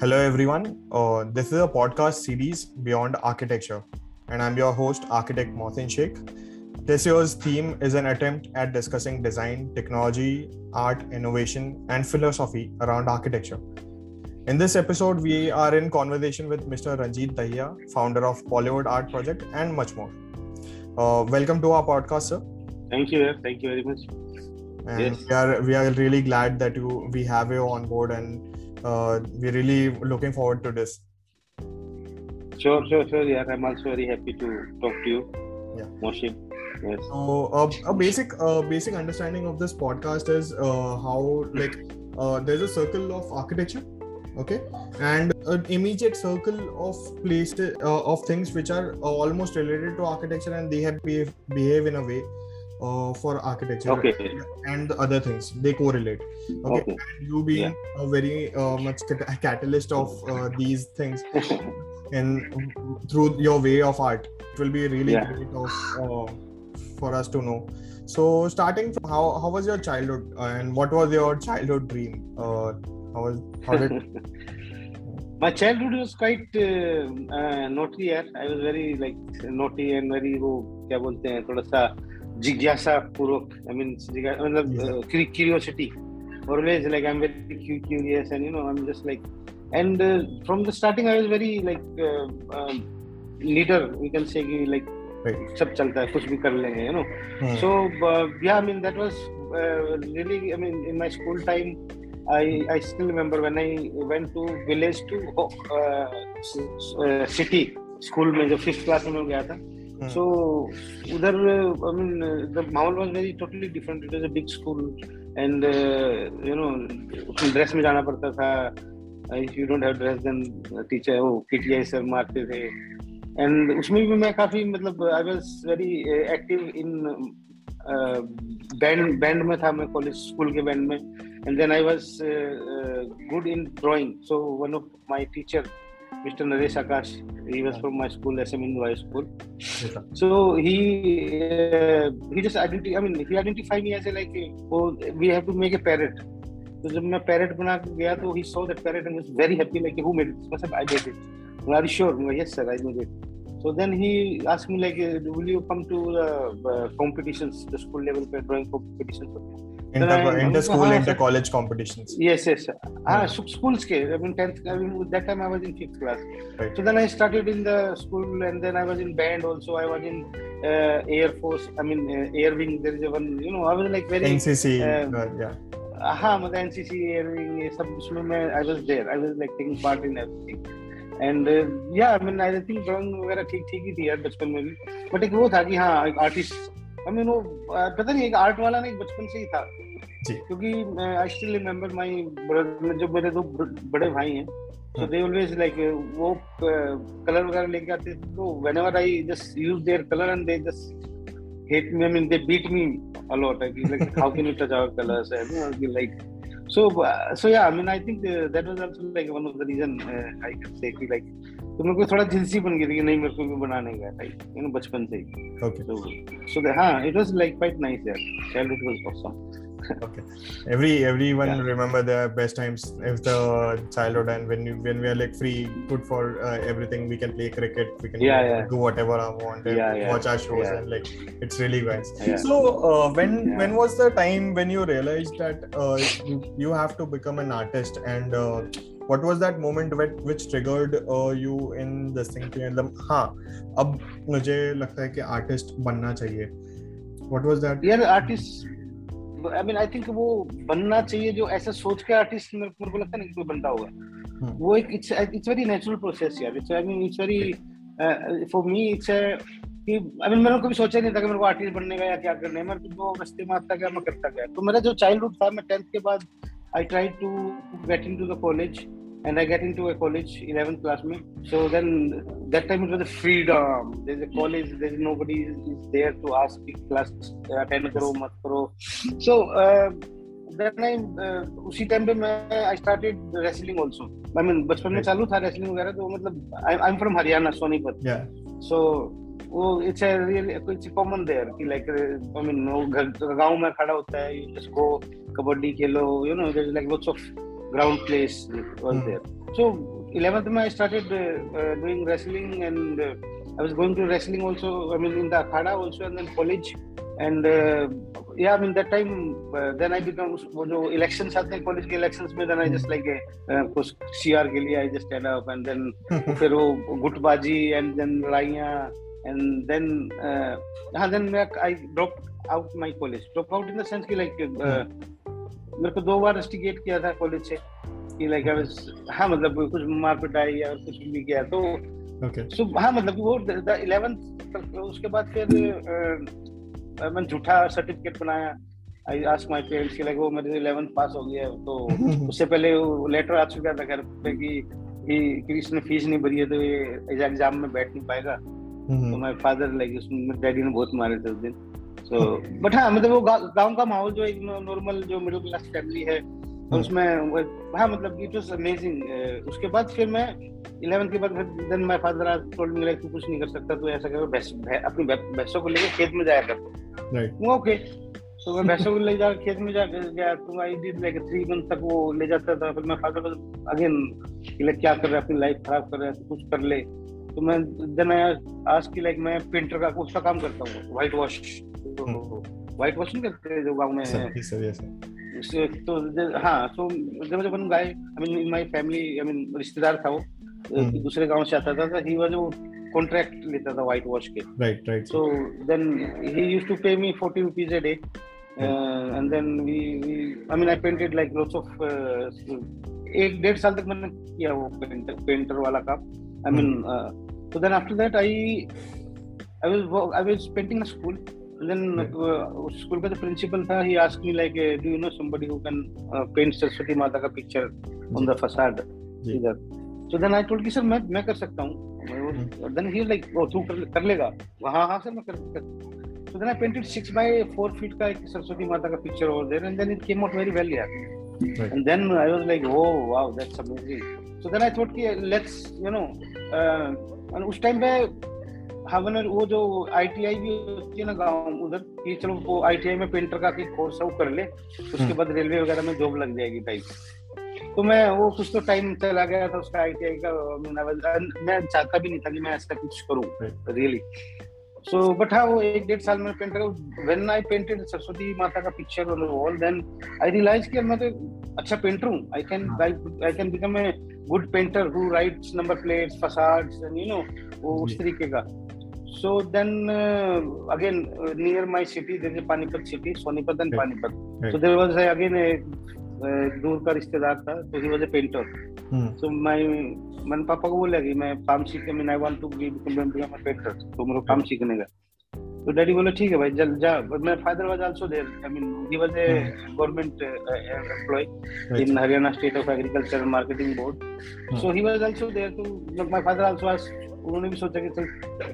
Hello, everyone. Uh, this is a podcast series Beyond Architecture, and I'm your host, architect Mohsin Sheikh. This year's theme is an attempt at discussing design, technology, art, innovation, and philosophy around architecture. In this episode, we are in conversation with Mr. Ranjit Dahiya, founder of Bollywood Art Project, and much more. Uh, welcome to our podcast, sir. Thank you. Thank you very much. And yes. we are we are really glad that you we have you on board, and uh, we're really looking forward to this. Sure, sure, sure. Yeah, I'm also very happy to talk to you. Yeah. Yes. So uh, a basic uh, basic understanding of this podcast is uh, how like uh, there's a circle of architecture okay and an immediate circle of places uh, of things which are uh, almost related to architecture and they have behave, behave in a way uh, for architecture okay. and the other things they correlate okay, okay. you being yeah. a very uh, much cat- catalyst of uh, these things and through your way of art it will be really Yeah. great of, uh, for us to know so starting from how, how was your childhood uh, and what was your childhood dream uh, how was how did My childhood was quite uh, uh, naughty यार. I was very like naughty and very वो क्या बोलते हैं थोड़ा सा जिज्ञासा पूर्वक I mean मतलब क्यूरियोसिटी और was like I am very curious and you know I am just like and from the starting I was very like leader we can say कि लाइक सब चलता है कुछ भी कर लेंगे you know so yeah I mean that was really I mean in my school time I I still remember when I went to village to city school में जो फिफ्थ क्लास में गया था Hmm. So uh, I mean uh, the माहौल was very totally different. It was a big school and uh, you know dress में जाना पड़ता था. Uh, if you don't have dress then teacher वो PTI sir मारते थे. And उसमें भी मैं काफ़ी मतलब I was very active in band band में था मैं कॉलेज स्कूल के बैंड में and then I was good in drawing so one of my teacher mister Naresh Akash he was from my school SM Hindu High School Yes, so he uh, he just identify I mean he identified me as a like oh we have to make a parrot तो जब मैं parrot बना के गया तो parrot and was very happy like who made it I said I made it are you sure I'm like, yes sir I made it so then he asked me like uh, will you come to the uh, competitions the school level drawing competitions हैं inter, inter school हाँ, inter college competitions Yes, yes. Ah, Hmm. schools ke. I mean, tenth. I mean, that time I was in fifth class. Right. So then I started in the school, and then I was in band also. I was in uh, Air Force. I mean, uh, Air Wing. There is one. You know, I was like very. ncc uh, uh, yeah हाँ मतलब NCC air wing ये सब उसमें मैं I was there I was like taking part in everything and yeah I mean I think drawing वगैरह ठीक ठीक ही थी यार बचपन में भी बट एक वो था कि हाँ एक आर्टिस्ट आई मीन वो अ, पता नहीं एक आर्ट वाला नहीं बचपन से ही था जी। क्योंकि I still remember my brother जो मेरे दो बड़े भाई हैं they always like uh, वो कलर वगैरह लेके आते थे तो whenever I just use their color and they just hate me I mean they beat me a lot like, like how can you touch our colors and you know, be like so uh, so yeah I mean I think uh, that was also like one of the reason uh, I can say कि like तो मेरे को थोड़ा झिलसी बन गई थी कि नहीं मेरे को भी बनाने का like you know बचपन से ही okay so so the, हाँ it was like quite nice yeah childhood was awesome okay every everyone Yeah. remember their best times if the childhood and when you when we are like free good for uh, everything we can play cricket we can Yeah, yeah. do whatever i want and Yeah, yeah. watch our shows Yeah. and like it's really nice Yeah. so uh, when Yeah. when was the time when you realized that uh, you, you have to become an artist and uh, what was that moment which, which triggered uh, you in this thing कि मतलब हाँ अब मुझे लगता है कि artist बनना चाहिए। What was that? यार artist I mean I think वो बनना चाहिए जो ऐसा सोच के आर्टिस्ट मेरे को लगता है ना कि कोई बनता होगा। वो एक it's it's very natural process यार। It's I mean it's very for me it's कि आई मीन मैंने कभी सोचा नहीं था कि मेरे को आर्टिस्ट बनने का या क्या करना मैं तो रास्ते में आता गया मैं करता गया तो मेरा जो चाइल्डहुड था मैं टेंथ के बाद I try to get in to the college and I get into a college 11th class में so then that time it was a freedom there's a college there's nobody is, is there to ask कि class attend करो मत करो so uh, then I uh, उसी time पे मैं I started wrestling also I mean बचपन में Right. चालू था wrestling वगैरह तो मतलब I, I'm from Haryana Sonipat yeah so वो it's really it's common there कि लाइक आई मीन वो घर गांव में खड़ा होता है you just go kabaddi Khelo you know there is like lots of ground place was mm. there. So 11th I started uh, doing wrestling and I was going to wrestling also. I mean in the akhada also and then college and yeah, I mean that time uh, then I become वो जो elections आते हैं college के elections में then I just like uh, कुछ CR के लिए I just stand up and then फिर वो गुटबाजी and then लड़ाइयाँ and then uh, हाँ then मैं I dropped out my college dropped out in the sense कि like uh, मेरे को दो बार रस्टिकेट किया था कॉलेज से कि लाइक आई वाज हाँ मतलब कुछ मार पिटाई या कुछ भी किया तो ओके सो हाँ मतलब वो 11th उसके बाद फिर मैंने झूठा सर्टिफिकेट बनाया। आई आस्क माय पेरेंट्स कि लाइक वो मेरे इलेवेंथ पास हो गया तो उससे पहले वो लेटर आ चुका था घर पे कि कि इसने फ़ीस नहीं भरी है तो ये एग्ज़ाम में बैठ नहीं पाएगा। तो माय फादर लाइक उसमें डैडी ने बहुत मारे थे उस दिन। तो बट हाँ मतलब वो गाँव का माहौल जो एक नॉर्मल जो मिडिल क्लास फैमिली है और उसमें हाँ मतलब इट वाज अमेजिंग उसके बाद फिर मैं इलेवेंथ के बाद देन माय फादर आज टोल्ड मी लाइक तू कुछ नहीं कर सकता तू ऐसा कर भैंस अपनी भैंसों को लेकर खेत में जाया कर ओके तो मैं भैंसों को ले जा खेत में जा गया तो I did like three month तक वो ले जाता था। फिर मैं फादर अगेन लाइक क्या कर रहा है अपनी लाइफ खराब कर रहा है कुछ कर ले। तो मैं देन आई आज की लाइक मैं पेंटर का उसका काम करता हूँ व्हाइट वॉश व्हाइट वॉश नहीं करते जो गाँव में है। तो हाँ तो जब जब गए I mean in my family I mean रिश्तेदार था वो हम्म। दूसरे गाँव से आता था तो ही वाज वो कॉन्ट्रैक्ट लेता था व्हाइट वॉश के। Right right so then he used to pay me 40 rupees a day and then we we I mean I painted like lots of एक डेढ़ साल तक मैंने किया वो पेंटर पेंटर वाला काम। आई मीन तो then after that I I was I was painting in school then school का जो प्रिंसिपल था he asked me like do you know somebody who can paint Saraswati माता का पिक्चर ऑन द फसाड इधर so then I told कि sir मैं मैं कर सकता हूँ. देन ही लाइक ओ तू कर, कर लेगा. हाँ हाँ सर मैं कर सकता so then I painted 6 by 4 feet का एक सरस्वती माता का picture over there and then it came out very well यार and then I was like oh wow that's amazing so then I thought कि लेट्स यू नो उस time पे हवन वो जो आईटीआई भी होती है ना गाँव उधर कि चलो वो आईटीआई में पेंटर का कोर्स है वो कर ले उसके हम्म। बाद रेलवे वगैरह में जॉब लग जाएगी टाइप तो मैं वो कुछ तो टाइम चला गया था उसका आईटीआई का मैं चाहता भी नहीं था कि मैं ऐसा कुछ करूँ रियली सो बट हाँ वो एक डेढ़ साल में painter when I painted Saraswati माता का picture on wall then I realise कि मैं तो अच्छा पेंटर हूँ। I can I can become a good painter who writes number plates facades and you know वो उस तरीके का। So then uh, again uh, near my city there is a Panipat city, Sonipat and right. Panipat. Right. So there was a, again a दूर का रिश्तेदार था तो he was a painter so my मैंने पापा को बोला कि मैं काम सीखने में I want to be become painter तो मेरे को काम सीखने का तो डैडी बोले ठीक है भाई जल जा my father was also there I mean he was a government employ in Haryana state of agriculture marketing board so he was also there तो माय फादर आल्सो आस्क्ड उन्होंने भी सोचा कि चल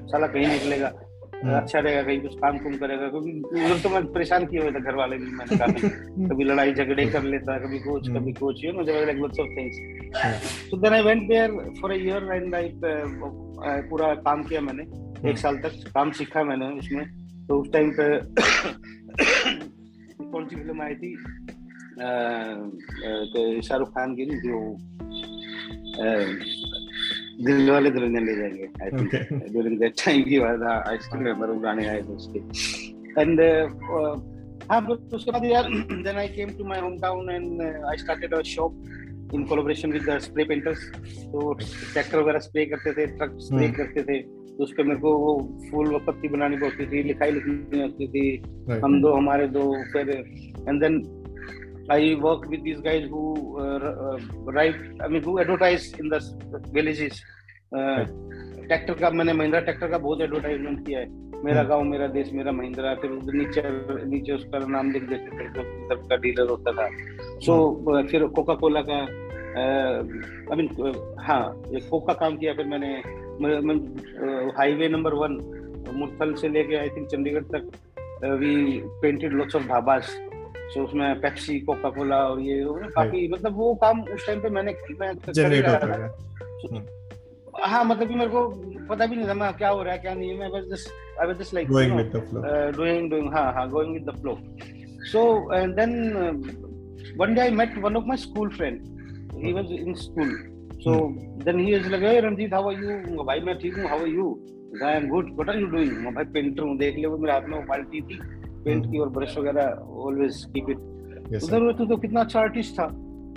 साला कहीं निकलेगा हम्म। अच्छा रहेगा कहीं कुछ काम कुम करेगा क्योंकि उधर तो मैं परेशान किया हुआ था घर वाले भी मैंने कहा कभी लड़ाई झगड़े कर लेता कभी कोच कभी coach you know like lots of things so then I went there for a year and like पूरा काम किया मैंने एक हम्म। साल तक काम सीखा मैंने उसमें। तो उस टाइम पे कौन सी फ़िल्म आई थी? शाहरुख खान की जो दिल वाले दुल्हनिया ले जाएँगे I think during that time की बात आई स्टिल रिमेंबर वो गाने आए थे उसके। एंड हाँ तो उसके बाद यार then I came to my home town and I started a shop in collaboration with the spray painters तो ट्रैक्टर वगैरह स्प्रे करते थे ट्रक स्प्रे hmm. करते थे। तो उस पर मेरे को वो फूल पत्ती बनानी पड़ती थी लिखाई लिखनी होती थी। हम दो हमारे दो फिर and then I work with these guys who uh, uh, write, I mean, who advertise in the villages. Tractor का मैंने महिंद्रा ट्रैक्टर का बहुत एडवर्टाइजमेंट किया है। मेरा गाँव मेरा देश मेरा महिंद्रा फिर नीचे नीचे उसका नाम लिख देते थे तरफ़ का डीलर होता था। सो so, फिर कोका कोला का आई मीन हाँ कोक का काम किया फिर मैंने हाईवे नंबर वन मुरथल से लेके आई थिंक चंडीगढ़ तक we painted lots of dhabas so उसमें पेप्सी कोका कोला और ये काफ़ी मतलब वो काम उस टाइम पे मैंने मैं हम्म। हाँ मतलब कि मेरे को पता भी नहीं था मैं क्या हो रहा है क्या नहीं मैं बस just I was just like going with the flow doing doing हाँ हाँ going with the flow so and then one day I met one of my school friend was in school. So hmm. then he is like, hey Ranjit, how are you? भाई मैं ठीक हूँ. How are you? I am good. What are you doing? मैं भाई painter हूँ. देख ले वो मेरे हाथ में बाल्टी थी पेंट की और ब्रश वगैरह ऑलवेज कीप इट उधर वो तो कितना अच्छा आर्टिस्ट था।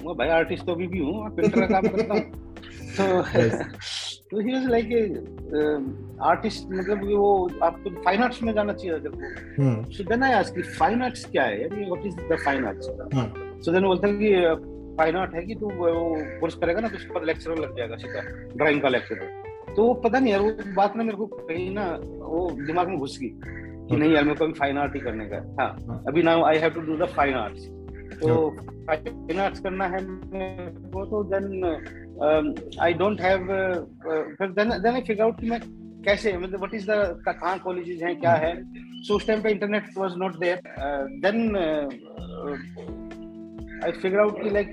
मैं भाई आर्टिस्ट तो अभी भी हूँ पेंटर का काम करता हूँ। तो तो ही वाज लाइक आर्टिस्ट मतलब कि वो आपको फाइन आर्ट्स में जाना चाहिए वो so then I ask fine arts क्या है? यानी what is the fine arts so then बोलता है कि फाइन आर्ट है कि तू वो कोर्स करेगा ना तो उसके बाद लेक्चरर लग जाएगा सीधा ड्राइंग का लेक्चरर तो पता नहीं यार वो बात ना मेरे को कहीं ना वो दिमाग में घुस गई। कि नहीं यार मेरे को फाइन आर्ट ही करने का हाँ, हाँ। अभी now I have to do the fine arts तो फाइन आर्ट्स करना है वो तो देन आई डोंट हैव फिर then then I figure out कि मैं कैसे मतलब व्हाट इज़ द कहाँ कॉलेजेस हैं क्या है? सो उस टाइम पे internet was not there then I figure out कि लाइक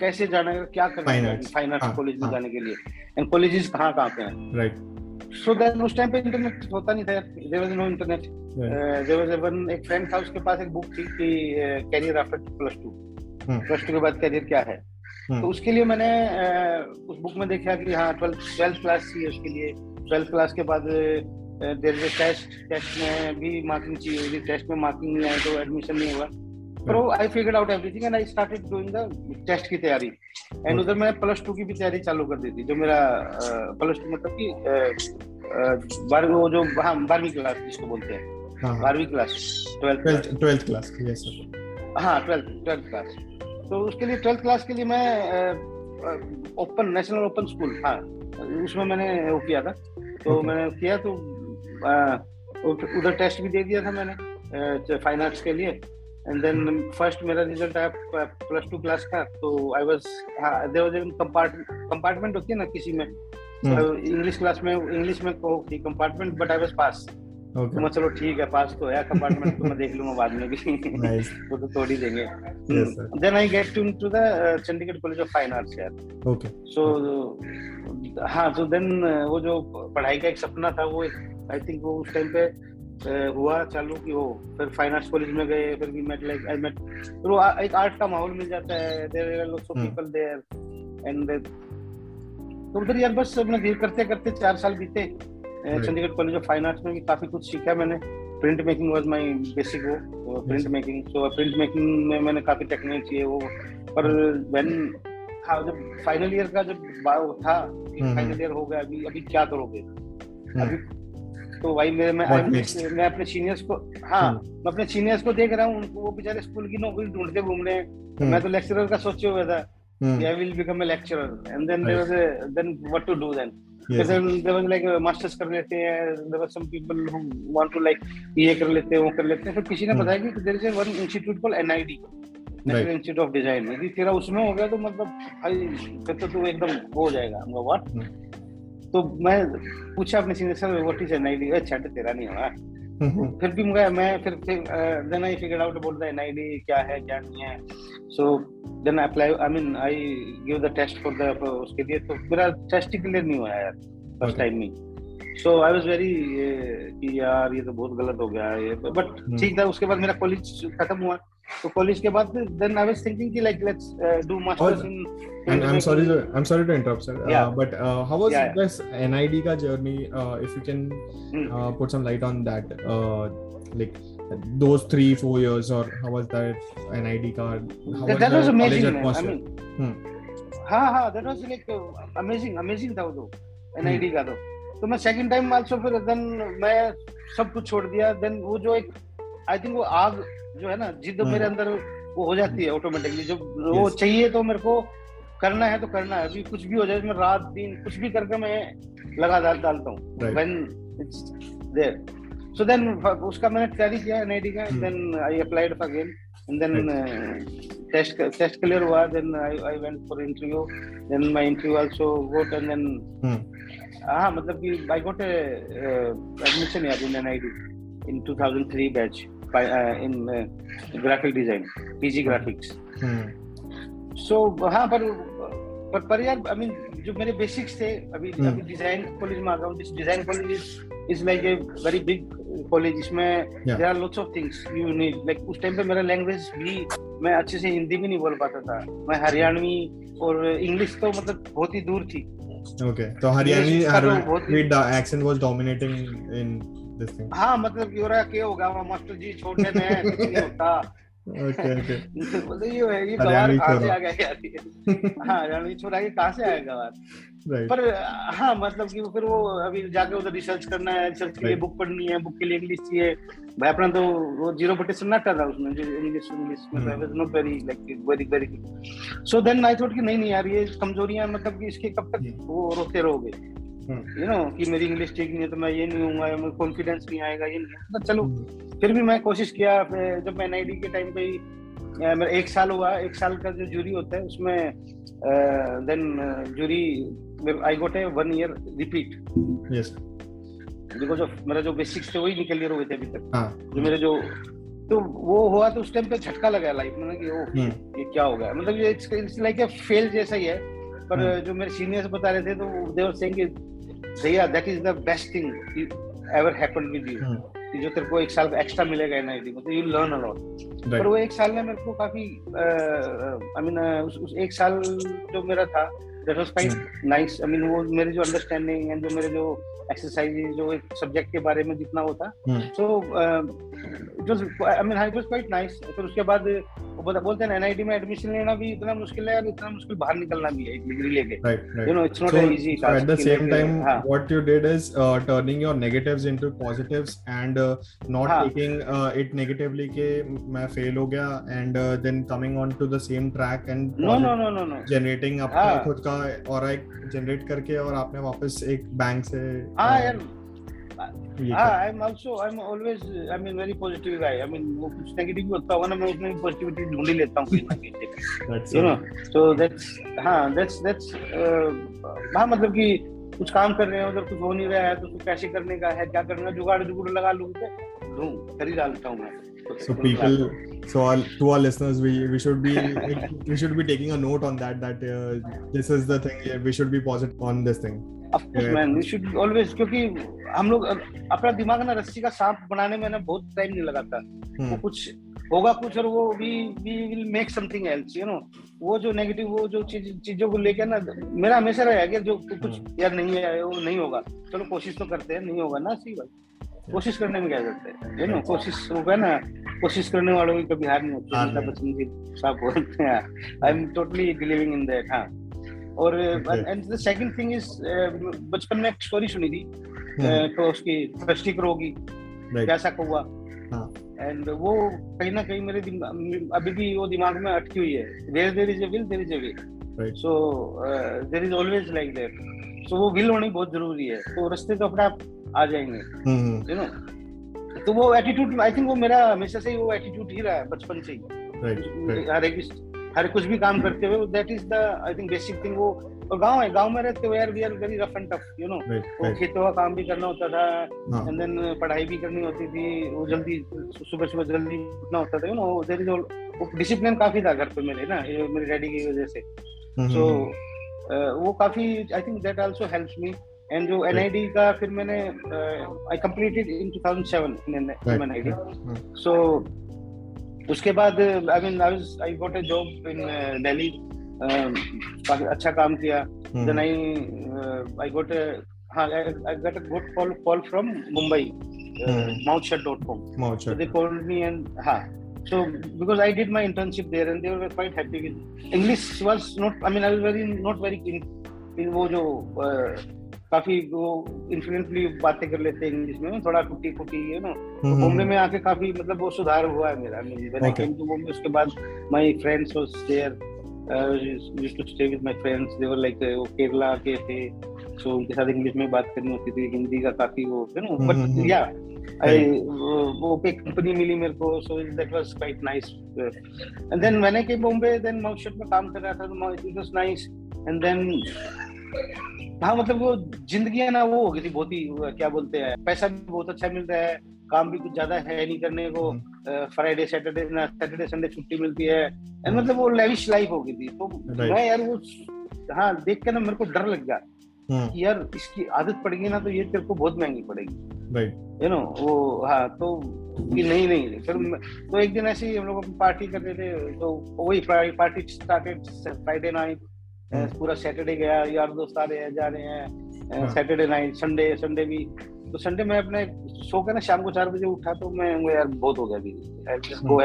कैसे जाना है क्या करना है फाइन आर्ट्स कॉलेज में जाने के लिए। एंड कॉलेजेस कहाँ कहाँ पे हैं? राइट सो देन उस टाइम पे इंटरनेट होता नहीं था there was no internet there was one एक फ्रेंड था उसके पास एक बुक थी कि career after plus two plus two के बाद कैरियर क्या है? हम्म। तो उसके लिए मैंने उस बुक में देखा कि हाँ ट्वेल्थ ट्वेल्थ क्लास चाहिए उसके लिए। ट्वेल्थ क्लास के बाद देर टेस्ट टेस्ट में भी मार्किंग चाहिए टेस्ट में मार्किंग नहीं आए तो एडमिशन नहीं हुआ। तो I figure out everything and I started doing the test की तैयारी। एंड उधर मैंने प्लस टू की भी तैयारी चालू कर दी थी जो मेरा प्लस टू मतलब कि बारहवीं वो जो हाँ बारहवीं क्लास जिसको बोलते हैं। हाँ, हाँ। बारहवीं क्लास ट्वेल्थ ट्वेल्थ क्लास हाँ ट्वेल्थ ट्वेल्थ क्लास तो उसके लिए ट्वेल्थ क्लास के लिए मैं ओपन नेशनल ओपन स्कूल हाँ उसमें मैंने वो किया था। तो. मैंने किया तो उधर टेस्ट भी दे दिया था मैंने फाइन आर्ट्स के लिए। एंड देन फ़र्स्ट मेरा रिज़ल्ट आया प्लस टू क्लास का तो I was there was an compartment होती है ना किसी में। English hmm. क्लास में इंग्लिश में compartment but I was pass okay. तो मैं चलो ठीक है पास तो है कंपार्टमेंट तो मैं देख लूँगा बाद में भी। Nice. तो तोड़ ही देंगे। Then I get to into the Chandigarh college of fine arts यार ओके सो हाँ तो देन वो जो पढ़ाई का एक सपना था वो आई थिंक वो उस टाइम पे uh, हुआ चालू कि हो। फिर फाइन आर्ट्स कॉलेज में गए फिर we met like I met फिर वो एक आर्ट का माहौल मिल जाता है। There are lots of people there and तो उधर यार बस अपना धीरे करते करते चार साल बीते। Chandigarh college of fine arts में भी काफ़ी कुछ सीखा मैंने। Print making was my basic वो print making so print making में मैंने काफ़ी टेक्निक किए वो। पर व्हेन था जब फाइनल ईयर का जब था फाइनल हम्म, ईयर हम्म। हो गया अभी अभी क्या करोगे? हम्म। अभी तो भाई मेरे मैं मैं अपने सीनियर्स को हाँ मैं अपने सीनियर्स को देख रहा हूँ उनको वो बेचारे स्कूल की नौकरी ढूंढते घूम रहे हैं मैं तो लेक्चरर का सोचे हुआ था I will become a lecturer and then there was then what to do then. Then? There was like कर लेते हैं there were some people who want to like ये कर लेते हैं वो कर लेते हैं। फिर किसी ने hmm. बताया कि a one institute called NID national institute of design यदि तेरा उसमें हो गया तो मतलब भाई फिर तो तू एकदम हो जाएगा। व्हाट तो मैं पूछा अपने senior sir what is NID अच्छा तेरा नहीं हुआ फिर भी मुझे मैं फिर फिर then I figure out about the NID क्या है क्या नहीं है? So then apply I mean I give the test for the उसके लिए तो मेरा टेस्ट ही क्लियर नहीं हुआ यार फ़र्स्ट टाइम में सो आई वाज वेरी कि यार ये तो बहुत गलत हो गया ये बट hmm. ठीक था उसके बाद मेरा कॉलेज खत्म हुआ। तो कॉलेज के बाद देन आई वाज थिंकिंग कि like let's do masters in and i'm sorry to i'm sorry to interrupt sir uh, yeah. uh, but uh, how was yeah, this nid ka journey uh, if you can mm. uh, put some light on that uh, like those three four years or how was that nid card how that, was, that was amazing man. i mean hmm. हाँ हाँ that was like amazing amazing था वो तो NID का तो तो मैं second time also फिर देन मैं सब कुछ छोड़ दिया देन वो जो एक आई थिंक वो आग जो है ना जिद मेरे अंदर वो हो जाती है ऑटोमेटिकली जो वो चाहिए तो मेरे को करना है तो करना है। अभी कुछ भी हो जाए मैं रात दिन कुछ भी करके मैं लगा डाल डालता हूँ। When it's there so then उसका मैंने तैयारी किया एनआईडी का then I applied for again and then test test clear हुआ then I I went for interview then my interview also got and then हाँ मतलब कि आई गोट एडमिशन यार in NID in 2003 batch in graphic design PG graphics so हाँ पर पर पर यार आई मीन जो मेरे बेसिक्स थे अभी hmm. अभी डिज़ाइन कॉलेज में आ गया हूँ design college is like a very big college इसमें there are lots of things you need like उस टाइम पे मेरा लैंग्वेज भी मैं अच्छे से हिंदी भी नहीं बोल पाता था। मैं हरियाणवी और इंग्लिश तो मतलब बहुत ही दूर थी। ओके तो Haryanvi Haryanvi accent was dominating in this thing हाँ मतलब कि हो रहा क्या होगा? मास्टर जी छोटे में कुछ नहीं होता। ओके ओके मतलब ये है ये गवार कहाँ से आ गया यार हाँ ये कहाँ से आया गवार पर हाँ मतलब कि फिर वो अभी जाके उधर रिसर्च करना है रिसर्च के लिए बुक पढ़नी है बुक के लिए इंग्लिश चाहिए। भाई अपना तो वो ज़ीरो था उसमें जो इंग्लिश इंग्लिश में not very like very very so then I thought कि नहीं नहीं यार ये कमजोरियाँ मतलब कि इसके कब तक वो रोते रहोगे? यू नो कि मेरी इंग्लिश ठीक नहीं है तो मैं ये नहीं हूँ मेरे कॉन्फिडेंस नहीं आएगा ये नहीं तो चलो फिर भी मैं कोशिश किया जब मैं एनआईडी के टाइम पे मेरा एक साल हुआ एक साल का जो जूरी होता है उसमें then jury I got a one year repeat because of मेरा जो बेसिक्स थे वही निकल हुए थे अभी तक हाँ. जो मेरे जो तो वो हुआ तो उस टाइम पे झटका लगा लाइफ में कि ओ हम्म। ये क्या हो गया मतलब ये इट्स लाइक ए फेल जैसा ही है पर हम्म। जो मेरे सीनियर्स बता रहे थे तो दे वर सेइंग कि भैया that is the best thing ever happened with you कि जो तेरे को एक साल एक्स्ट्रा मिलेगा एनआईटी में मतलब यू लर्न अलॉट पर वो एक साल में मेरे को काफ़ी आई मीन उस, उस एक साल जो मेरा था that was quite nice I mean वो मेरे जो अंडरस्टैंडिंग एंड जो मेरे जो एक्सरसाइज जो एक सब्जेक्ट के बारे में जितना होता so it was I mean it was quite nice फिर उसके बाद बोलते हैं एनआईटी में एडमिशन लेना भी इतना मुश्किल है और इतना मुश्किल बाहर निकलना भी है एक डिग्री लेके। You know it's not easy at the same time what you did is turning your negatives into positives and not taking it negatively के मैं फेल हो। गया and then coming on to the same track and no no no no no generating अपना खुद का और एक generate करके और आपने वापस एक बैंक से हाँ यार गाय वो कुछ नेगेटिव भी होता होगा ना मैं उसमें पॉजिटिविटी ढूंढ ही लेता हूँ कहीं ना कहीं यू नो सो दैट्स हाँ दैट्स दैट्स हाँ मतलब कि कुछ काम कर रहे हैं उधर कुछ हो नहीं रहा है तो उसको कैसे करने का है क्या करना जुगाड़ जुगड़ लगा लूँ लूँ कर ही डालता हूँ मैं। so people so all to our listeners we we should be we should be taking a note on that that uh, this is the thing we should be positive on this thing. Man should always क्योंकि हम लोग अपना दिमाग ना रस्सी का सांप बनाने में ना बहुत टाइम नहीं लगाता। वो हम्म। कुछ होगा कुछ और वो we we will make something else you know वो जो नेगेटिव वो जो चीज़ चीज़ों को लेकर ना मेरा हमेशा रहा है कि जो कुछ हम्म। यार नहीं है वो नहीं होगा। चलो कोशिश तो करते हैं नहीं होगा ना सही बात। कोशिश करने में क्या करते हैं? यू नो कोशिश होगा ना कोशिश करने वालों की कभी हार नहीं होती की बोलते हैं। I am totally believing in that हाँ। और and the second thing is बचपन में एक स्टोरी सुनी थी uh, तो उसकी दृष्टि करोगी कैसा कौआ एंड वो कहीं ना कहीं मेरे अभी भी वो दिमाग में अटकी हुई है। There there is a will there is a way so there is always like that so वो विल होनी बहुत ज़रूरी है। तो रास्ते तो अपने आप आ जाएँगे। यू नो तो वो एटीट्यूड आई थिंक वो मेरा हमेशा से ही वो एटीट्यूड ही रहा है बचपन से ही। हर एक हर कुछ भी काम करते हुए that is the I think basic thing वो और गाँव है गाँव में रहते हुए यार we are very rough and tough you know खेतों का काम भी करना होता था एंड हाँ। देन पढ़ाई भी करनी होती थी वो जल्दी सुबह सुबह जल्दी उठना होता था you know there is discipline काफ़ी था घर पे मेरे ना मेरे डैडी की वजह से. सो हम्म, हम्म, हम्म। वो काफ़ी I think that also helps me and जो एनआईडी का फिर मैंने I completed in 2007 in NID so उसके बाद I mean I I got a job in Delhi काफ़ी अच्छा काम किया देन आई आई गॉट हाँ I got a good call call from Mumbai mouthshut.com mouthshut so they called me and ha so because i did my internship there and they were quite happy with english was not i mean i was very not very in, in वो जो uh, काफ़ी वो इन्फ्लुएंटली बातें कर लेते हैं English में थोड़ा कुटी कुटी यू नो बॉम्बे में आके काफ़ी मतलब वो सुधार हुआ है मेरा आई बॉम्बे उसके बाद my friends was there used to stay with my friends they were like वो केरला के थे सो उनके साथ इंग्लिश में बात करनी होती थी हिंदी का काफ़ी वो यू नो बट या आई वो पे कंपनी मिली मेरे को so that was quite nice and then Bombay then में काम कर रहा था तो it was nice and then हाँ मतलब वो ज़िंदगी है ना वो हो गई थी बहुत ही क्या बोलते हैं पैसा भी बहुत अच्छा मिल रहा है काम भी कुछ ज़्यादा है नहीं करने को फ्राइडे सैटरडे सैटरडे संडे छुट्टी मिलती है मतलब वो लेविश लाइफ हो गई थी। तो मैं यार वो हाँ देख के ना मेरे को डर लग गया हम्म। कि यार इसकी आदत पड़ेगी ना तो ये तेरे को बहुत महँगी पड़ेगी। यू नो वो हाँ तो कि नहीं नहीं फिर तो एक दिन ऐसे ही हम लोग पार्टी कर रहे थे तो वही पार्टी स्टार्टेड फ्राइडे नाइट हम्म। पूरा सैटरडे गया यार दोस्त आ रहे हैं जा रहे हैं सैटरडे नाइट संडे संडे भी। तो संडे में अपने सो के ना शाम को चार बजे उठा तो मैं यार बहुत हो गया अभी go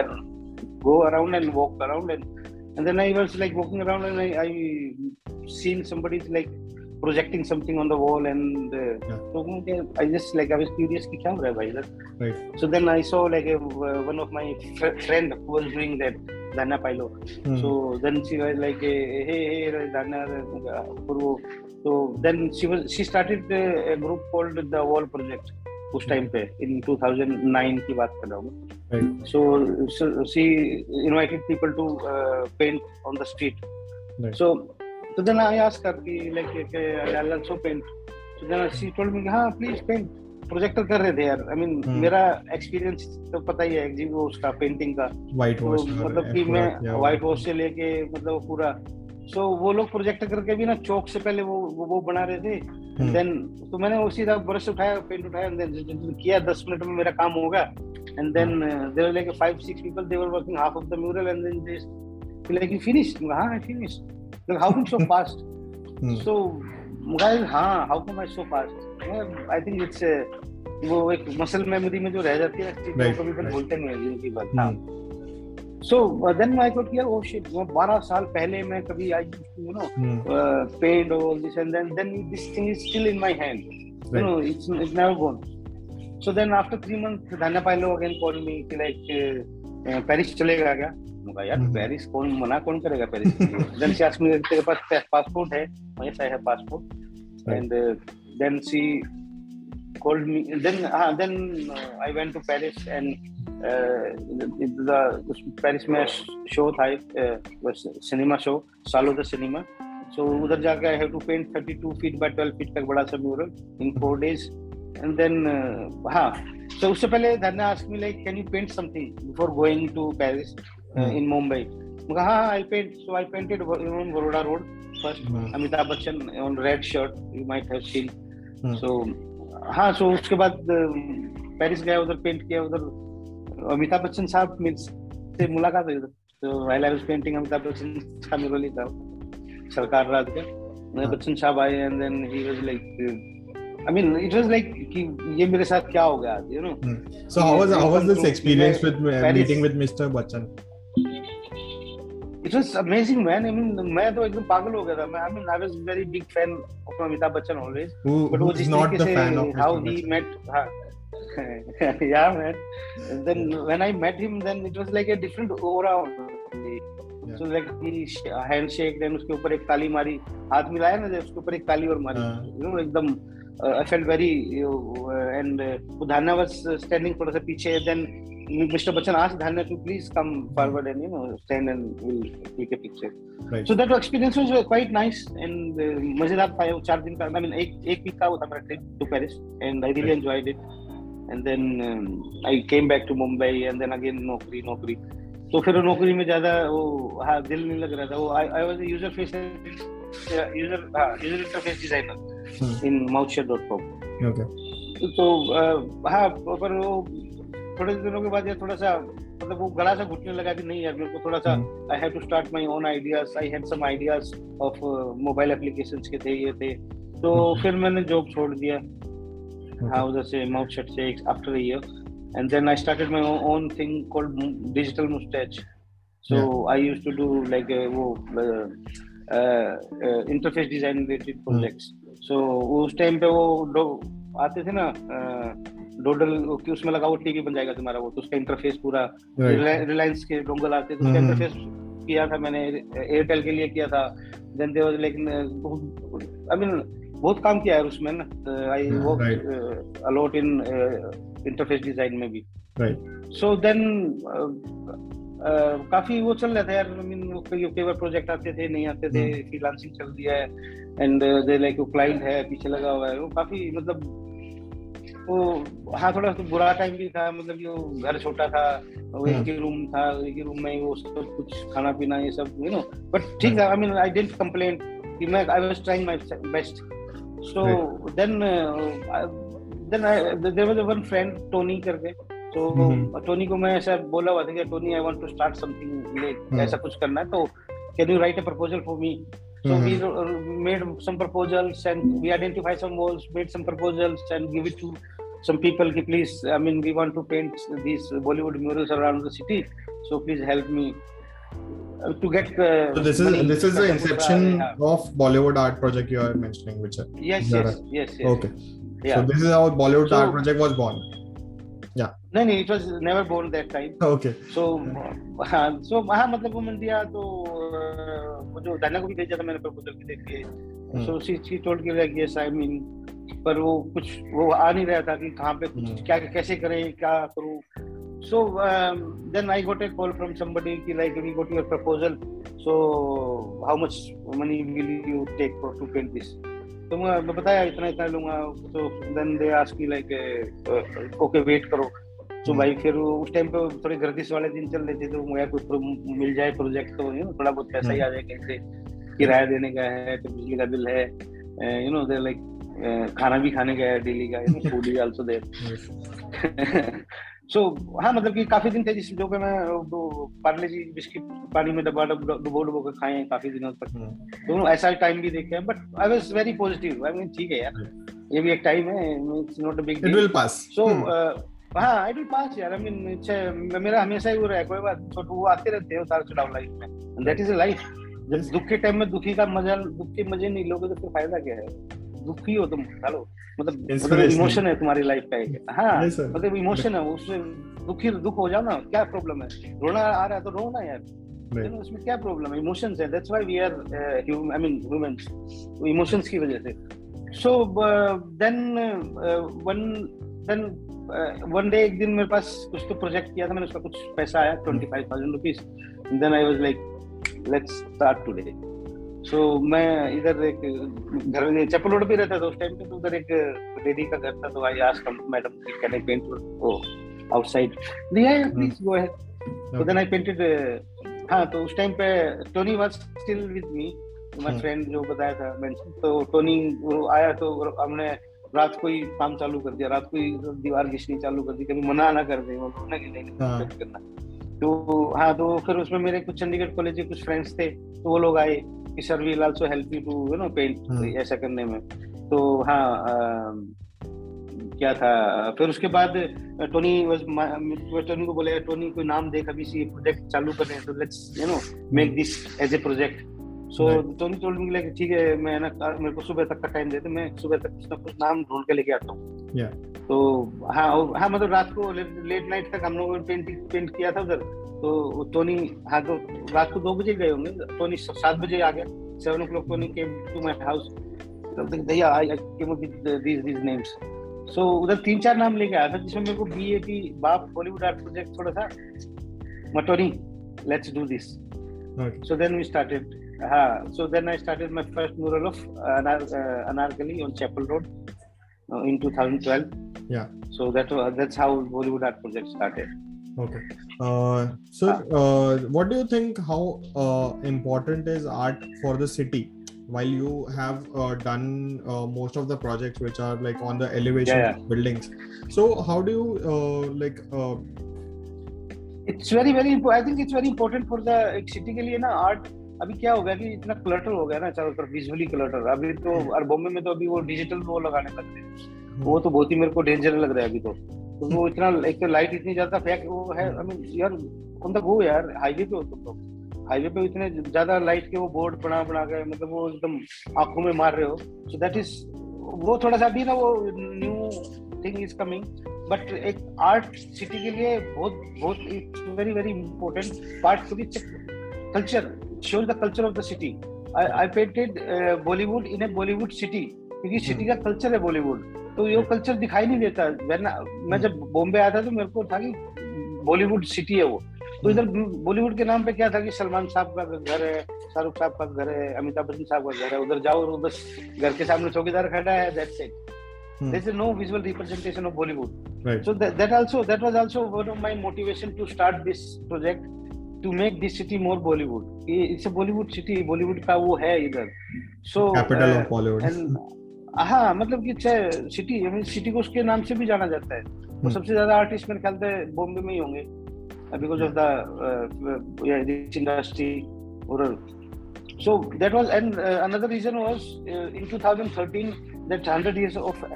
go around and walk around and and then I was like walking around and I, I seen somebody like projecting something on the wall and uh, yeah. so I just like I was curious ki kya ho raha hai bhai right. so then I saw like a, uh, one of my fr- friend who was doing that Dana Pilo hmm. so then she was like hey hey Dana so then she was she started a, a group called the Wall Project उस time पे इन 2009 की बात कर रहा हूँ so she invited people to paint on the street so तो then I ask her कि like I also paint so then she told me हाँ प्लीज़ पेंट प्रोजेक्टर कर रहे थे यार. I I mean mean, hmm. मेरा experience तो पता ही है जी वो उसका पेंटिंग का। व्हाइट वॉश तो मतलब कि मैं व्हाइट वॉश से लेके मतलब पूरा। सो so, वो लोग प्रोजेक्ट करके भी ना चौक से पहले वो वो, वो बना रहे थे। Then hmm. तो मैंने उसी तरह ब्रश उठाया पेंट उठाया देन किया 10 मिनट में मेरा काम हो गया। And then there like 5 6 people they were working half of the mural and then they like you finish हाँ I finish like how come so fast so guys हाँ how come I so fast I think it's वो एक muscle memory में जो रह जाती है चीज़ कभी भी भूलते नहीं है बात। हाँ। सो देन आई थॉट यार ओ शिट वो 12 साल पहले मैं कभी I you know paid all this and then then this thing is still in my hand you know it's it's never gone so then after 3 months Dhanna पाइलो again call me कि like Paris चलेगा क्या? मैं यार Paris hmm. कौन मना कौन करेगा Paris then she asked me तेरे पास पासपोर्ट है yes I have passport and then she called me then uh, then uh, i went to paris and the Paris में शो था सिनेमा शो सालो द सिनेमा सो उधर जाके I have to paint 32 feet by 12 feet तक बड़ा सा mural in four days and then हाँ तो उससे पहले धरना ask me like can you paint something before going to Paris in Mumbai हाँ हाँ I paint so I painted on Baroda road first Amitabh Bachchan on red shirt you might have seen so हाँ so उसके बाद Paris गया उधर paint किया उधर अमिताभ बच्चन साहब से मुलाकात हुई तो while I was painting Amitabh Bachchan का मेरे लिए था सरकार राज का। बच्चन साहब आए and then he was like I mean it was like कि ये मेरे साथ क्या हो गया you know so how was how was this experience with meeting with mister Bachchan it was amazing man I mean मैं तो एकदम पागल हो गया था मैं I mean I was very big fan of Amitabh Bachchan always but वो जिस तरीके से हाउ ही मेट हाँ yeah, man. And then when I met him, then it was like a different aura. So like he handshake, then उसके ऊपर एक ताली मारी, हाथ मिलाया ना उसके ऊपर एक ताली और मारी, you know एकदम uh, I felt very you know, uh, and uh, Udhana was standing थोड़ा सा पीछे, then Mr. Bachchan asked Dhanya to please come forward and you know stand and we'll take a picture. Right. So that experience was quite nice and uh, मज़ेदार था वो चार दिन का I mean एक एक वीक का वो था मेरा trip to Paris and I really right. enjoyed it. And then I came back to Mumbai and then again नौकरी नौकरी तो फिर नौकरी में ज़्यादा वो हाँ दिल नहीं लग रहा था वो I was user face user हाँ यूज़र इंटरफेस डिज़ाइनर इन माउथशेयर.com ओके तो uh, हाँ पर वो थोड़े दिनों के बाद ये थोड़ा सा मतलब वो गला से घुटने लगा कि नहीं यार मेरे को थोड़ा सा I have to start my own ideas I had some ideas of mobile applications के थे ये थे। तो हम्म। फिर मैंने जॉब छोड़ दिया। हाउ द से माउथ शट से after year and then I started my own thing called digital mustache so I used to do like वो interface design related projects so उस टाइम पे वो आते थे ना uh, डोडल कि उसमें लगा वो टीवी बन जाएगा तुम्हारा वो तो उसका इंटरफेस पूरा रिलायंस के डोंगल आते थे उसका इंटरफेस किया था मैंने एयरटेल के लिए किया था then they was like I mean बहुत काम किया है उसमें ना I work a lot in interface design में भी। सो देन काफ़ी वो चल रहा था यार आई मीन कई बार प्रोजेक्ट आते थे नहीं आते थे फ्रीलांसिंग hmm. चल दिया है एंड दे लाइक क्लाइंट है पीछे लगा हुआ है वो काफ़ी मतलब वो हाँ थोड़ा तो बुरा टाइम भी था मतलब जो घर छोटा था वो एक hmm. ही रूम था एक ही रूम में वो सब कुछ खाना पीना ये सब यू नो बट ठीक है I mean I didn't complain कि मैं I was trying my best uh, then I, there was a one friend Tony करके. तो mm-hmm. टोनी को मैं ऐसा बोला हुआ था कि Tony I want to start something ऐसा कुछ करना है तो can you write a proposal for me So mm-hmm. we made some proposals and we identified some walls, made some proposals and give it to some people. Please, I mean, we want to paint these Bollywood murals around the city. So please help me uh, to get. Uh, so this is this is the inception of Bollywood art project you are mentioning, which yes, yes, yes, yes. Okay. Yeah. So this is how Bollywood so, art project was born. Yeah. नहीं नहीं it was never born that time okay so हाँ सो हाँ मतलब वो मिल दिया तो वो जो दाना को भी भेजा था मैंने प्रपोजल की देखिए सो शी शी टोल्ड कि लाइक यस आई मीन पर वो कुछ वो आ नहीं रहा था कि कहाँ पे कुछ क्या कैसे करें क्या करूँ। So um, then i got a call from somebody ki, like we got your proposal so how much money will you take for to paint this तो मैं बताया इतना इतना लूँगा। तो then they ask me like okay wait करो। तो hmm. भाई फिर उस टाइम पे थोड़े गर्दिश वाले दिन चल रहे थे तो मुझे कुछ मिल जाए प्रोजेक्ट तो यू नो थोड़ा बहुत पैसा ही. आ जाए कैसे किराया देने का है तो बिजली का बिल है यू नो दे लाइक खाना भी खाने गया डेली का food is also there so हाँ मतलब कि काफ़ी दिन थे जिस जो कि मैं पार्ले जी बिस्किट पानी में डब्बा डुबो डुबो के खाए हैं काफ़ी दिनों तक। हम्म। तो ऐसा टाइम भी देखे हैं but I was very positive I mean ठीक है यार। ये भी एक टाइम है it's not a big it will pass so हाँ इट विल पास यार. आई मीन अच्छा मेरा हमेशा ही वो रहा है कोई बात छोटू वो आते रहते हैं उतार चढ़ाव लाइफ में. दैट इज़ अ लाइफ जब दुख के टाइम में दुखी का मज़ा दुख के मज़े नहीं लोगे तो फिर फ़ायदा क्या है? दुखी हो तुम चलो मतलब मतलब इमोशन है। तुम्हारी लाइफ का एक। हाँ मतलब इमोशन है उससे दुखी दुख हो जाओ ना क्या प्रॉब्लम है? रोना आ रहा है तो रो ना यार उसमें क्या प्रॉब्लम है? इमोशंस है that's why we are I mean humans emotions की वजह से। So then one then one day एक दिन मेरे पास कुछ तो प्रोजेक्ट किया था मैंने उसका कुछ पैसा आया twenty five thousand rupees then I was like let's start today so, मैं इधर एक घर में चप्पल रोड पे रहता था उस टाइम पे तो उधर एक लेडी का घर था तो I ask madam can I paint O outside दिया प्लीज़ गो अहेड तो देन आई पेंटेड हाँ तो उस टाइम पे Tony was still with me my friend जो बताया था मेंशन तो टोनी वो आया तो हमने रात को ही काम चालू कर दिया रात को ही दीवार घिसनी चालू कर दी कभी मना ना कर दे वो ना कि नहीं हाँ. करना। तो हाँ तो फिर उसमें मेरे कुछ चंडीगढ़ कॉलेज के कुछ फ्रेंड्स थे तो वो लोग आए कि will also help you to you know paint ऐसा करने में। तो हाँ क्या था फिर उसके बाद टोनी वाज टोनी को बोले टोनी कोई नाम देख अभी से प्रोजेक्ट चालू कर रहे हैं तो let's you know make this as a project so Tony told me like ठीक है मैं ना मेरे को सुबह तक का टाइम देते मैं सुबह तक कुछ ना कुछ नाम ढूंढ के लेके आता हूँ. तो हाँ हाँ मतलब रात को लेट नाइट तक हम लोगों ने पेंट पेंट किया था उधर। तो टोनी हाँ तो रात को दो बजे गए होंगे टोनी सात बजे आ गया seven o'clock Tony came to my house भैया I came these these names so उधर तीन चार नाम लेके आया था जिसमें मेरे को बीएटी बाप बॉलीवुड आर्ट प्रोजेक्ट थोड़ा सा मटोनी let's do this so then we started हाँ started my first mural of Anar uh, Anarkali on Chapel Road uh, in 2012. Yeah. So that that's how Bollywood Art Project started. Okay. Uh, so, uh, what do you think? How uh, important is art for the city? While you have uh, done uh, most of the projects which are like on the elevation yeah, yeah. buildings, so how do you uh, like? it's very very important. I think it's very important for the city के लिए ना art अभी क्या हो गया कि इतना clutter हो गया ना चारों तरफ विजुअली क्लटर अभी तो और बॉम्बे में तो अभी वो डिजिटल वो लगाने लग रहे वो तो बहुत ही मेरे को डेंजर लग रहा है अभी तो तो वो इतना एक तो लाइट इतनी ज़्यादा फैक वो है आई मीन यार ऑन द गो यार हाईवे पे हो तुम लोग। हाईवे पे इतने ज़्यादा लाइट के वो बोर्ड बना बना के मतलब वो एकदम आँखों में मार रहे हो। सो दैट इज़ वो थोड़ा सा भी ना वो new thing is coming but एक आर्ट सिटी के लिए बहुत बहुत very very important part to culture shows the culture of the city I painted Bollywood in a Bollywood city क्योंकि सिटी का कल्चर है बॉलीवुड तो ये कल्चर दिखाई नहीं देता वरना मैं जब बॉम्बे आया था तो मेरे को था कि बॉलीवुड सिटी है वो तो इधर बॉलीवुड के नाम पे क्या था कि सलमान साहब का घर है शाहरुख साहब का घर है अमिताभ बच्चन साहब का घर है उधर जाओ बस घर के सामने चौकीदार खड़ा है that's it There no visual representation of Bollywood. Right. So that, that also that was also one of my motivation to start this project to make this city more Bollywood. It's a Bollywood city. Bollywood का वो है इधर. So capital uh, of Bollywood. And हाँ मतलब कि city city को उसके नाम से भी जाना जाता है तो हम्म। सबसे ज़्यादा आर्टिस्ट मेरे ख्याल से बॉम्बे में ही होंगे बिकॉज़ ऑफ़ द इंडस्ट्री और so that was and uh, another reason was uh, in 2013 that 100 years of uh,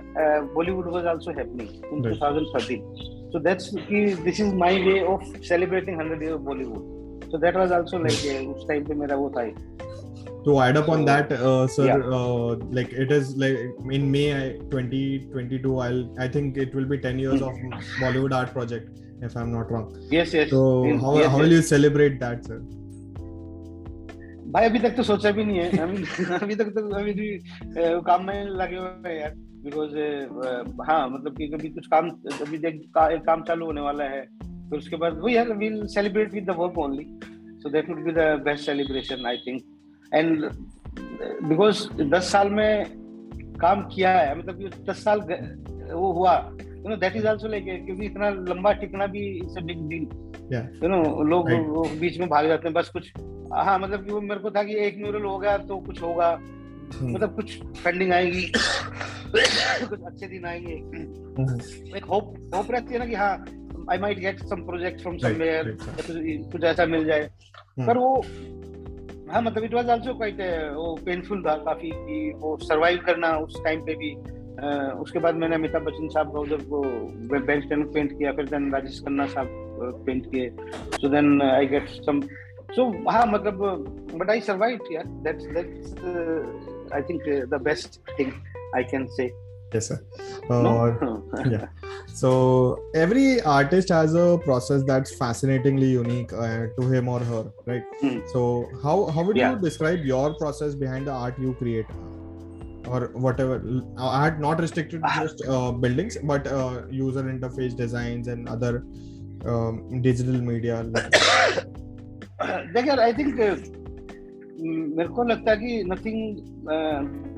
bollywood was also happening in right. 2013 so that's this is my way of celebrating 100 years of bollywood so that was also like uh, us time pe mera wo tha to add up on that uh, sir yeah. uh, like it is like in may 2022 i'll i think it will be 10 years of bollywood art project if i'm not wrong yes yes so in, how, yes, how yes. will you celebrate that sir भाई अभी तक तो सोचा भी नहीं है अभी अभी तक तो अभी भी काम में लगे हुए हैं यार बिकॉज़ हाँ मतलब कि कभी कुछ काम अभी देख का, एक काम चालू होने वाला है फिर उसके बाद वही है will celebrate with the work only so that would be the best celebration I think and because दस साल में काम किया है मतलब दस साल वो हुआ। You know that is also like क्योंकि इतना लंबा टिकना भी it's a big deal you know लोग right. बीच में भाग जाते हैं बस कुछ। हाँ मतलब कि वो मेरे को था कि एक म्यूरल हो गया तो कुछ होगा। Hmm. मतलब कुछ फंडिंग आएगी। कुछ अच्छे दिन आएँगे। एक होप होप रहती है ना कि हाँ I might get some project from somewhere कुछ ऐसा मिल जाए। Hmm. पर वो हाँ मतलब इट वाज आल्सो क्वाइट वो पेनफुल था काफ़ी कि वो सरवाइव करना उस टाइम पे भी। uh, उसके बाद मैंने अमिताभ बच्चन साहब का उधर वो बेंच टेन पेंट किया फिर देन राजेश खन्ना साहब पेंट किए। सो then I get some so हाँ मतलब बट आई सर्वाइव यार that's that's I think the best thing I can say sir. Uh, no? yeah. so every artist has a process that's fascinatingly unique uh, to him or her right mm. so how how would yeah. you describe your process behind the art you create or whatever art not restricted to just uh, buildings but uh, user interface designs and other um, digital media देखिए आई think मेरे को लगता है कि nothing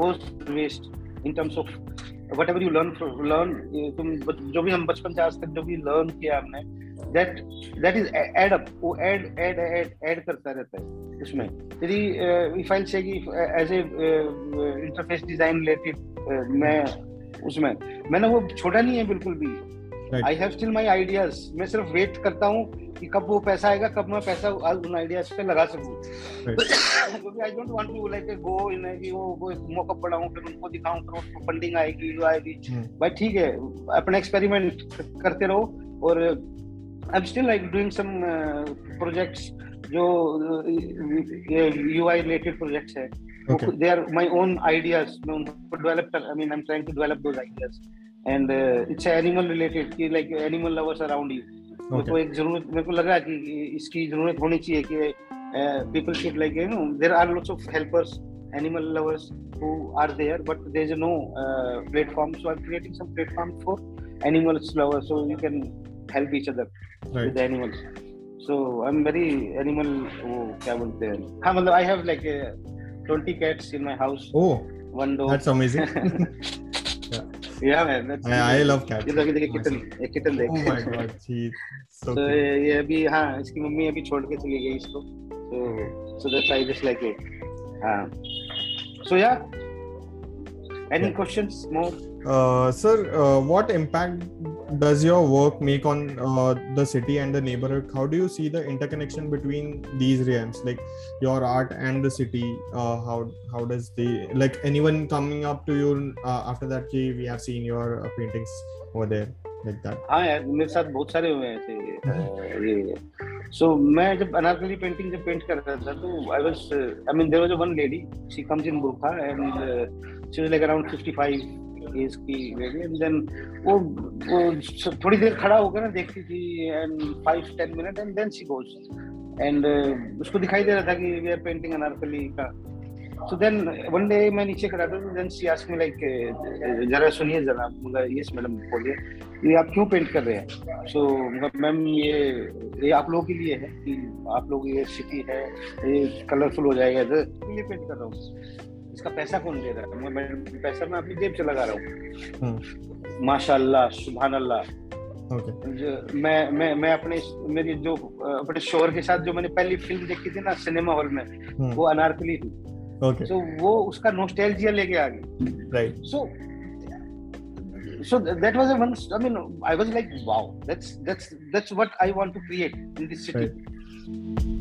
goes waste in terms of whatever you learn learn तुम जो भी हम बचपन से आज तक जो भी लर्न किया हमने that that is add up वो एड एड एड एड करता रहता है उसमें यदि if I say as a interface design related मैं, उसमें। मैंने वो छोटा नहीं है बिल्कुल भी। I have still my ideas मैं सिर्फ़ वेट करता हूँ कि कब वो पैसा आएगा कब मैं पैसा उन आइडियाज़ पे लगा सकूँ। क्योंकि I don't want to like go in कि वो वो मॉकअप बनाऊँ फिर उनको दिखाऊँ फिर उसको फंडिंग आएगी जो आएगी। Hmm. भाई ठीक है अपना एक्सपेरिमेंट करते रहो और I am still like doing some projects जो यूआई रिलेटेड प्रोजेक्ट्स है। They are my own ideas मैं उनको develop I mean I am trying to develop those ideas and it's animal related कि like animal lovers around you मेरे एक ज़रूरत मेरे को लगा कि इसकी ज़रूरत होनी चाहिए कि people should like you know there are lots of helpers animal lovers who are there but there is no platform so I creating some platform for animals lovers so you can help each other with animals so I am very animal वो क्या बोलते हैं? हाँ मतलब I have like 20 cats in my house oh one dog that's amazing yeah man that's I, I love cats ये देखिए देखिए kitten एक किटन देख oh my god jeez so तो ये अभी हाँ इसकी मम्मी अभी छोड़ के चली गई इसको so so that's I just like it हाँ so yeah any yeah. questions more uh, sir uh, what impact does your work make on uh, the city and the neighborhood how do you see the interconnection between these realms like your art and the city uh, how how does the like anyone coming up to you uh, after that key we have seen your uh, paintings over there हाँ यार मेरे साथ बहुत सारे हुए हैं ऐसे ये सो मैं जब अनारकली पेंटिंग जब पेंट कर रहा था तो I was I mean there was one lady she comes in बुरखा and she was like around 55 age की एंड देन वो वो थोड़ी देर खड़ा होकर ना देखती थी and five ten minute and then she goes and उसको दिखाई दे रहा था कि वी आर पेंटिंग अनारकली का। सो देन वन डे मैं नीचे खड़ा था then she ask me like जरा सुनिए जरा मतलब यस मैडम बोलिए, ये आप क्यों पेंट कर रहे हैं? सो मैम ये ये आप लोगों के लिए है कि आप लोग ये सिटी है, ये कलरफुल हो जाएगा तो ये पेंट कर रहा हूँ। इसका पैसा कौन दे रहा है मैं पैसा मैं अपनी जेब से लगा रहा हूँ हम्म। माशाल्लाह सुबहान अल्लाह Okay. मैं मैं मैं अपने मेरी जो अपने शोर के साथ जो मैंने पहली फ़िल्म देखी थी ना सिनेमा हॉल में hmm. वो अनारकली थी okay. so, वो उसका नोस्टैल्जिया लेके आ गई right so so that was a one i mean i was like wow that's that's that's what i want to create in this city right.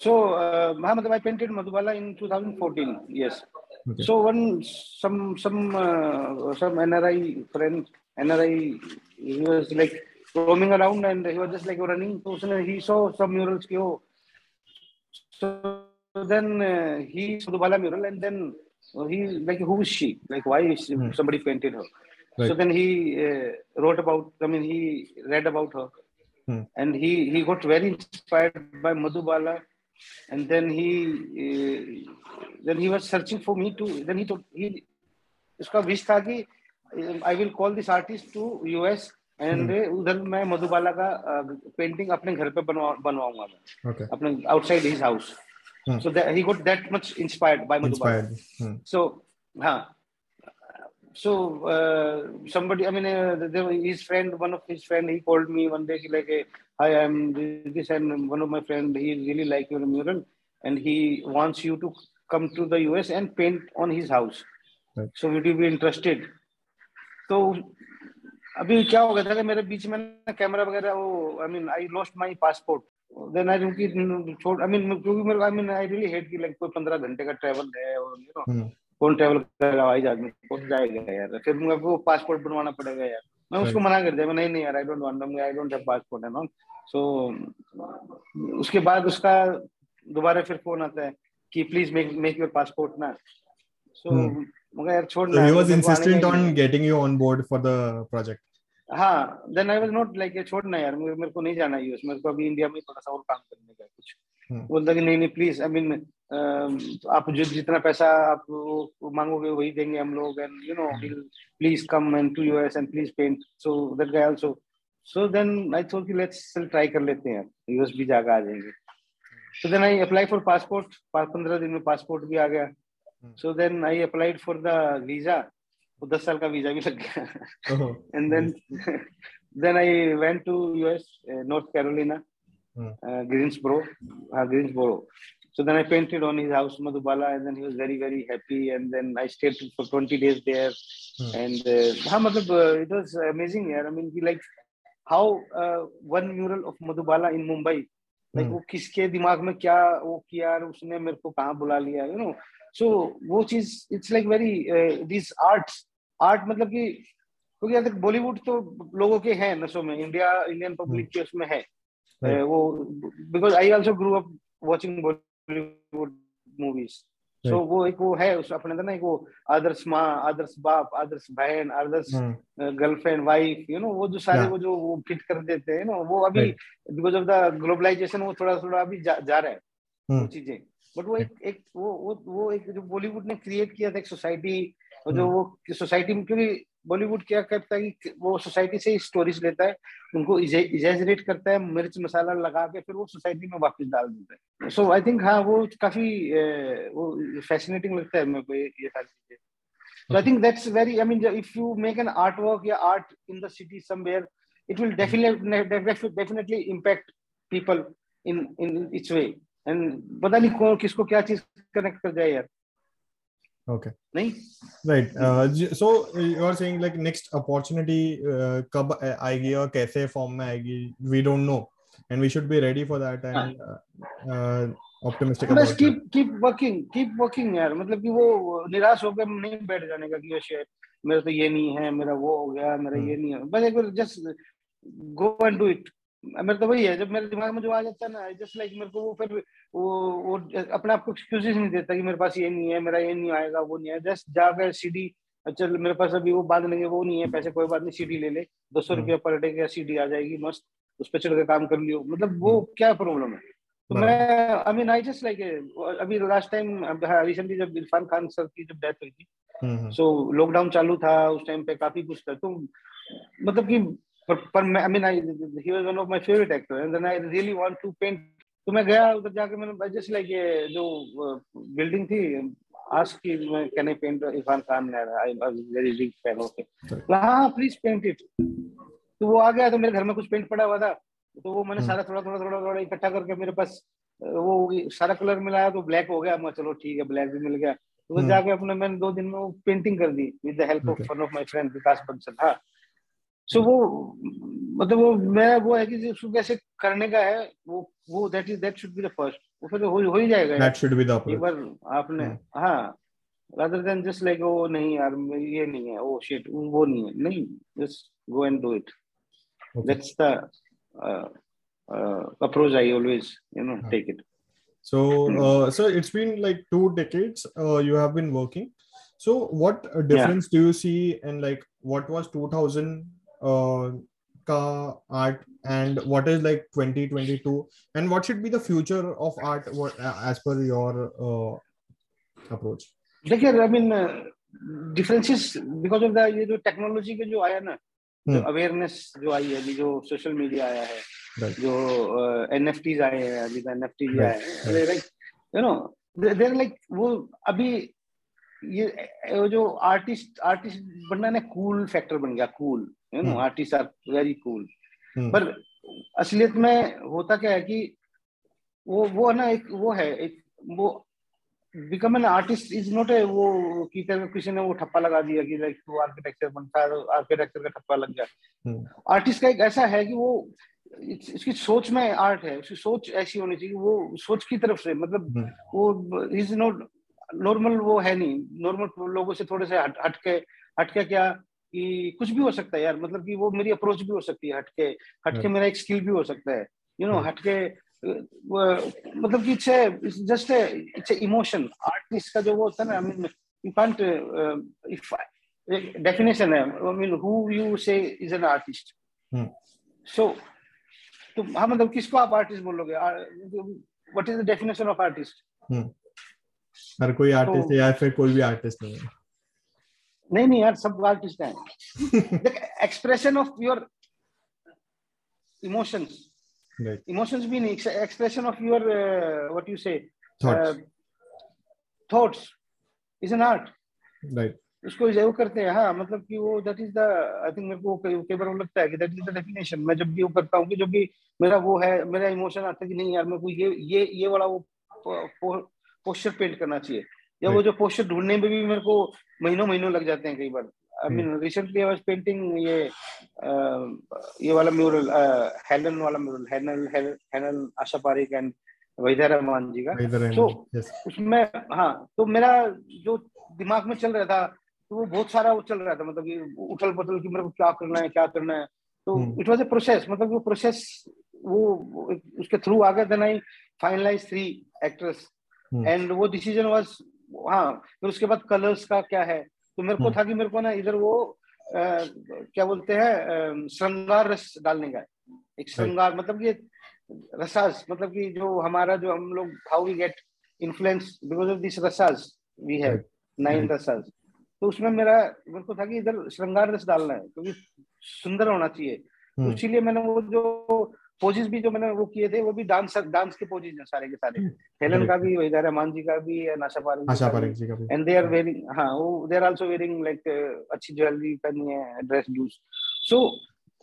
So uh, I painted Madhubala in 2014. Yes. Okay. So one some some uh, some NRI friend NRI he was like roaming around and he was just like running. So he saw some murals. Ki, So then uh, he saw Madhubala mural and then he like who is she? Like why is she, hmm. somebody painted her? Right. So then he uh, wrote about. I mean he read about her. Hmm. And he, he got very inspired by Madhubala and then he uh, then he was searching for me to then he told he उसका wish था कि I will call this artist to US and उधर मैं मधुबाला का painting अपने घर पे बनवा बनवाऊँगा मैं। Okay. अपने outside his house so he got that much inspired by Madhubala so हाँ so uh, somebody i mean uh, there, his friend one of his friend he called me one day he like hi i'm this and one of my friend he really like your mural and he wants you to come to the us and paint on his house right. so would you be interested तो अभी क्या हो गया था कि मेरे बीच में ना कैमरा वगैरह वो I mean I lost my passport then I क्योंकि छोड़ आई मीन क्योंकि मेरे I mean I really hate की लाइक कोई पंद्रह घंटे का ट्रेवल है और यू नो कौन ट्रेवल करेगा हवाई जहाज़ में कौन जाएगा यार। फिर मेरे पासपोर्ट बनवाना पड़ेगा यार। मैं उसको मना कर दिया मैं नहीं नहीं यार I don't want I don't have passport है नो सो उसके बाद उसका दोबारा फिर फ़ोन आता है कि please make make your passport ना। सो मगर यार छोड़ ना he was insistent on getting you on board for the project हाँ then I was not like छोड़ना यार मेरे को नहीं जाना यूएस मेरे को अभी इंडिया में थोड़ा सा और काम करने का कुछ। बोलता कि नहीं नहीं प्लीज़ आई मीन आप जो जितना पैसा आप मांगोगे वही देंगे हम लोग and you know please come and to US and please paint so that guy also so then I thought कि लेट्स स्टिल ट्राई कर लेते हैं। यूएस भी जाकर आ जाएँगे। So then I apply for passport पंद्रह दिन में पासपोर्ट भी आ गया। So then I applied for the visa वो दस साल का वीज़ा भी लग गया। And then then I went to US North Carolina uh, Greensboro, uh, Greensboro. So then I painted on his house, Madhubala, and then he was very, very happy. And then I stayed for 20 days there. Hmm. And uh, uh, it was amazing. Yeah. I mean, he like how uh, one mural of Madhubala in Mumbai, like hmm. वो किसके दिमाग में क्या वो किया उसने मेरे को कहाँ बुला लिया यू नो सो वो चीज़ it's like very this arts art मतलब कि क्योंकि बॉलीवुड तो लोगों के हैं नशों में इंडिया इंडियन पब्लिक के उसमें है right. वो because I also grew up watching Bollywood movies so वो एक वो है उस अपने अंदर ना एक वो आदर्श माँ आदर्श बाप आदर्श बहन आदर्श गर्लफ्रेंड वाइफ यू नो वो जो सारे वो जो वो फिट कर देते हैं ना वो अभी बिकॉज़ ऑफ़ द ग्लोबलाइजेशन वो थोड़ा थोड़ा अभी जा, जा रहा है वो चीज़ें बट वो एक एक वो वो वो एक जो बॉलीवुड ने क्रिएट किया था एक सोसाइटी जो वो सोसाइटी में क्योंकि बॉलीवुड क्या करता है कि वो सोसाइटी से ही स्टोरीज लेता है, उनको इजेजरेट करता है, मिर्च मसाला लगा के फिर वो सोसाइटी में वापस डाल देता है। सो आई थिंक हाँ वो काफ़ी वो फैसिनेटिंग लगता है मेरे को ये ये सारी चीज़ें। So I think that's very I mean if you make an art work या art in the city somewhere it will definitely impact people in in its way and पता नहीं किसको क्या चीज़ कनेक्ट कर जाए यार। Okay नहीं right uh, so you are saying like next opportunity uh, कब आएगी और कैसे फॉर्म में आएगी we don't know and we should be ready for that and uh, uh, optimistic about बस keep keep working keep working यार मतलब कि वो निराश होकर नहीं बैठ जाने का कि ये मेरा तो ये नहीं है मेरा वो हो गया मेरा ये नहीं है बस एक बार just go and do it मेरे तो वही है जब मेरे दिमाग में जो आ जाता है ना जस्ट लाइक मेरे को वो फिर वो वो अपने आप को एक्सक्यूजेस नहीं देता कि मेरे पास ये नहीं है मेरा ये नहीं आएगा वो नहीं है जस्ट जाकर सीडी चल मेरे पास अभी वो बात नहीं है वो नहीं है पैसे कोई बात नहीं सीडी ले ले। दो सौ रुपया पर डे का सीडी आ जाएगी मस्त। उस पर चढ़ के काम कर लियो। मतलब वो हम्म। क्या प्रॉब्लम है? तो मैं I mean I just like अभी लास्ट टाइम रिसेंटली जब इरफान खान सर की जब डेथ हुई थी सो हम्म, लॉकडाउन हम्म। चालू था उस टाइम पे काफ़ी कुछ था। तो मतलब कि पर पर I mean I he was one of my favorite actor and then I really want to paint. तो मैं गया उधर जाके मैंने जस्ट लाइक ये जो बिल्डिंग थी आस्क कि मैं can I paint Irfan Khan I was very big fan of it हाँ प्लीज़ पेंट इट तो वो आ गया तो मेरे घर में कुछ पेंट पड़ा हुआ था। तो वो मैंने सारा थोड़ा थोड़ा थोड़ा थोड़ा इकट्ठा करके मेरे पास वो सारा कलर मिलाया तो ब्लैक हो गया। मैं चलो ठीक है ब्लैक भी मिल गया. तो जाके अपने मैंने दो दिन में वो पेंटिंग कर दी with the help of one of my friend Vikas Bansal हाँ। सो hmm. वो मतलब वो मैं वो है कि उसको कैसे करने का है वो वो that is that should be the first वो फिर हो ही जाएगा that should be the approach पर आपने हाँ rather than just like oh नहीं यार ये नहीं है oh, ओ शिट वो नहीं है. नहीं just go and do it that's the approach I always you know take it So, hmm. uh, so it's been like two decades. Uh, you have been working. So, what difference yeah. do you see, and like, ka art and what is like 2022 and what should be the future of art what, as per your uh, approach? देखिए I mean differences because of the ये जो technology के जो आया ना जो awareness जो आई है अभी जो सोशल मीडिया आया है जो एन एफ़ टीज आए हैं अभी एन एफ़ टी आए हैं। Like you know there like वो अभी ये जो आर्टिस्ट आर्टिस्ट बनना ना कूल फैक्टर बन गया cool you know artist are very cool पर असलियत में होता क्या है कि वो वो ना एक वो है एक वो become an artist is not a वो की किसी ने वो ठप्पा लगा दिया कि लाइक तू आर्किटेक्चर बनता है आर्किटेक्चर का ठप्पा लग गया। आर्टिस्ट हम्म। का एक ऐसा है कि वो इसकी सोच में आर्ट है उसकी सोच ऐसी होनी चाहिए वो सोच की तरफ़ से मतलब हम्म। वो इज़ नॉट नॉर्मल वो है नहीं। नॉर्मल लोगों से थोड़े से हट हटके हटके क्या कि कुछ भी हो सकता है यार मतलब कि वो मेरी अप्रोच भी हो सकती है हटके हटके मेरा एक स्किल भी हो सकता है। यू नो हटके मतलब कि it's just it's emotion artist का जो वो होता है ना I mean you can't if definition है I mean who you say is an artist so तो हाँ मतलब किसको आप आर्टिस्ट बोलोगे? What is the definition of artist हर कोई आर्टिस्ट तो, है या फिर कोई भी आर्टिस्ट नहीं है। नहीं नहीं यार सब आर्टिस्ट हैं expression of your emotions expression of your uh, what you say thoughts. Uh, thoughts. is an art. Right. उसको ज़रूर करते हैं। हाँ मतलब कि वो that is the I think मेरे को कई बार लगता है कि दैट इज़ द डेफिनेशन मैं जब भी वो करता हूँ कि जब भी मेरा वो है मेरा इमोशन आता है कि नहीं यार मेरे को ये ये ये वाला वो पोस्टर पेंट करना चाहिए। या वो जो पोस्टर ढूँढने में भी मेरे को महीनों महीनों लग जाते हैं कई बार। I mean, recently I was painting ये ये वाला म्यूरल हेलन वाला म्यूरल हेनल हेनल आशा पारिक एंड वहीदा रहमान जी का। तो उसमें हाँ तो मेरा जो दिमाग में चल रहा था तो वो बहुत सारा वो चल रहा था मतलब कि उठल पटल की मेरे को क्या करना है क्या करना है। तो इट वाज ए प्रोसेस मतलब वो प्रोसेस वो उसके थ्रू आ गया then I finalize three actress and वो डिसीज़न वाज हाँ फिर उसके बाद कलर्स का क्या है? तो मेरे को हम्म। था कि मेरे को ना इधर वो आ, क्या बोलते हैं श्रृंगार रस डालने का एक श्रृंगार मतलब ये रसाज मतलब कि जो हमारा जो हम लोग how we get influence because of this रसाज we have nine रसाज तो उसमें मेरा मेरे को था कि इधर श्रृंगार रस डालना है क्योंकि सुंदर होना चाहिए। तो हम्म। इसीलिए मैंने वो जो पोजेस भी जो मैंने वो किए थे वो भी डांस डांस के पोजेस हैं सारे के सारे। हेलन का भी वही रहमान जी का भी नाशा पारिक आशा पारिक जी का भी। एंड दे आर वेयरिंग हाँ वो they are also wearing like अच्छी ज्वेलरी पहनी है ड्रेस ड्यूस सो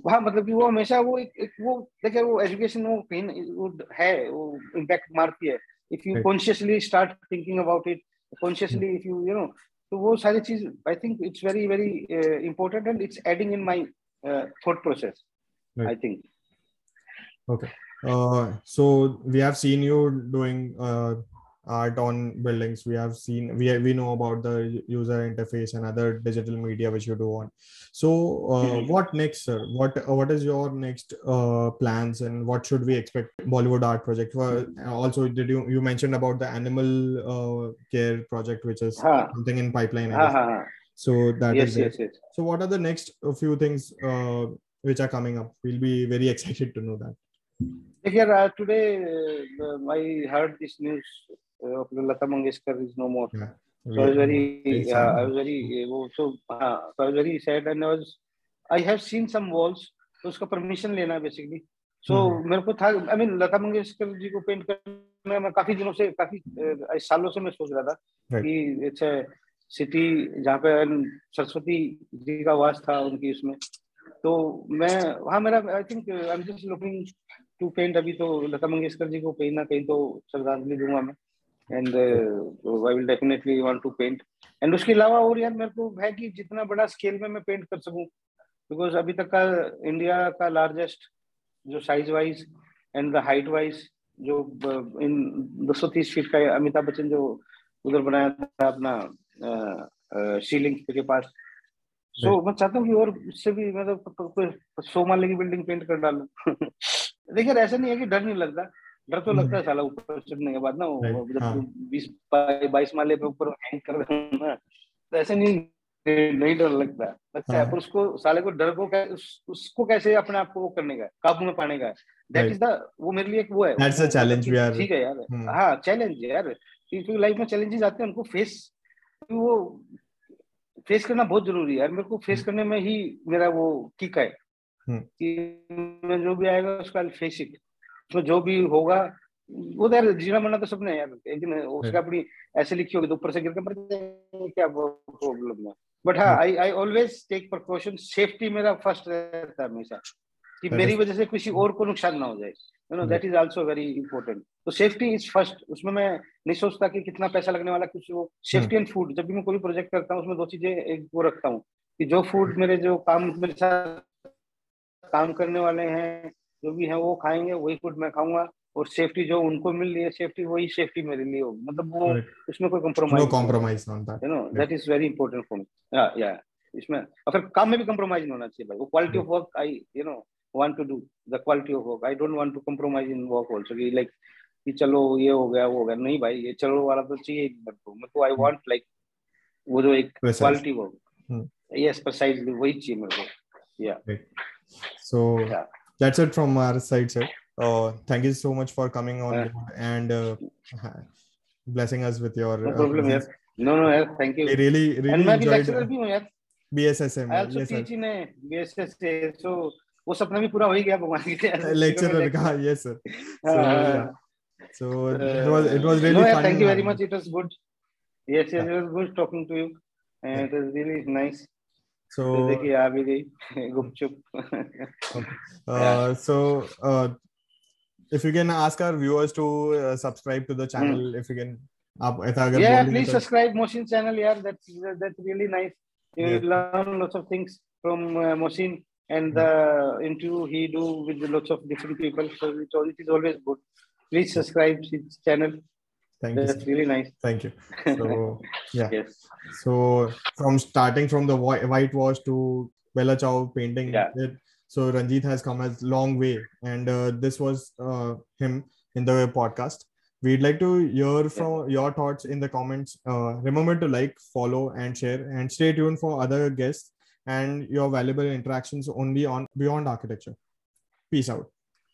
वहाँ मतलब कि वो हमेशा वो एक, एक वो देखिए वो एजुकेशन वो कहीं वो है वो इम्पैक्ट मारती है। If you consciously start thinking about it consciously if you you know तो वो सारी चीज़ I think it's very very important and it's adding in my thought process I think Okay. Uh, so we have seen you doing uh, art on buildings. We have seen we we know about the user interface and other digital media which you do on. So uh, mm-hmm. what next, sir? What uh, what is your next uh, plans and what should we expect Bollywood art project? Well, also, did you you mentioned about the animal uh, care project which is huh. something in pipeline? Huh, So that yes, is yes, yes. So what are the next few things uh, which are coming up? We'll be very excited to know that. Here uh, today, uh, I heard this news uh, of Lata Mangeshkar is no more. Yeah. So I was very, uh, I was very, so, uh, so I was very sad, and I was, I have seen some walls. तो उसका permission लेना है basically so so, मेरे को था I mean Lata Mangeshkar ji को paint करने में काफ़ी दिनों से काफ़ी सालों से मैं सोच रहा था. कि इट्स सिटी जहाँ पे सरस्वती जी का वास था उनकी उसमें तो मैं हाँ मेरा I think I am just looking to paint अभी तो लता मंगेशकर जी को कहीं ना कहीं तो श्रद्धांजलि दूँगा मैं। And I will definitely want to paint and उसके अलावा और यार मेरे को है कि जितना बड़ा स्केल में मैं पेंट कर सकूँ। बिकॉज़ अभी तक का इंडिया का लार्जेस्ट जो size wise and the height wise जो इन दो सौ तीस फीट का अमिताभ बच्चन जो उधर बनाया था अपना शीलिंग के पास। सो so, मैं चाहता हूँ कि और इससे भी मतलब सो माले की बिल्डिंग पेंट कर डालू। देखिए ऐसा नहीं है कि डर नहीं लगता डर तो लगता है साला ऊपर चढ़ने के बाद ना जब हाँ। बीस बाईस माले पे ऊपर हैंग कर ना तो ऐसे नहीं नहीं डर लगता लगता है हाँ। पर उसको साले को डर को उस, उसको कैसे अपने आप को वो करने का काबू में पाने का दैट इज़ द वो मेरे लिए एक वो है that's a challenge we are ठीक है यार hmm. हाँ चैलेंज यार क्योंकि लाइफ में चैलेंजेस आते हैं उनको फेस वो फेस करना बहुत ज़रूरी है यार मेरे को फेस hmm. करने में ही मेरा वो किक है. कि मैं जो भी आएगा उसका फेस इट उसमें जो भी होगा वो तो यार जीना मरना तो सबने यार एक दिन उसका अपनी ऐसे लिखी होगी तो ऊपर से गिर के मर क्या प्रॉब्लम है? बट हाँ I I always take precaution safety मेरा फ़र्स्ट रहता है हमेशा कि मेरी वजह से किसी और को नुकसान ना हो जाए। You know that is also very important तो सेफ्टी इज़ फ़र्स्ट उसमें मैं नहीं सोचता कि कितना पैसा लगने वाला कुछ वो सेफ्टी एंड फ़ूड जब भी मैं कोई प्रोजेक्ट करता हूँ उसमें दो चीज़ें एक वो रखता हूँ कि जो फ़ूड मेरे जो काम मेरे साथ काम करने वाले हैं जो भी है वो खाएँगे वही फ़ूड मैं खाऊँगा। और सेफ्टी जो उनको मिल रही है सेफ्टी वही सेफ्टी मेरे लिए होगी। मतलब वो उसमें कोई compromise compromise you know that is very important for me या या इसमें अगर काम में भी कॉम्प्रोमाइज नहीं होना चाहिए भाई। वो quality of work I you know want to do. The quality of work. I don't want to compromise in work also. कि like कि चलो ये हो गया वो हो गया। नहीं भाई ये चलो वाला तो चाहिए मेरे को। मेरे को आई वांट लाइक वो जो एक क्वालिटी वर्क यस प्रिसाइजली वही चाहिए मेरे को। या so yeah. that's it from our side sir uh, thank you so much for coming on yeah. and uh, blessing us with your no problem uh, yeah. no no yeah, thank you I really really and मैं भी lecturer भी हूँ यार BSSM I also yes, teach in a BSSA so वो सपना भी पूरा हो ही गया भगवान के लेक्चरर का yes sir so it was it was really no, fun thank you very much it was good yes yes it was good talking to you and it was really nice so देखिए आ भी गई गुपचुप uh, so uh, if you can ask our viewers to uh, subscribe to the channel hmm. if you can आप ऐसा अगर yeah please subscribe Mosin channel यार that's that's really nice you will learn lots of things from uh, Mosin and the interview he do with lots of different people. So it, it is always good. Please subscribe his channel. Thank That's you. really nice. Thank you. So yeah. yes. So from starting from the white whitewash to Bella Chow painting, yeah. it, so Ranjit has come a long way, and uh, this was uh, him in the podcast. We'd like to hear from your thoughts in the comments. Uh, remember to like, follow, and share, and stay tuned for other guests and your valuable interactions only on Beyond Architecture. Peace out.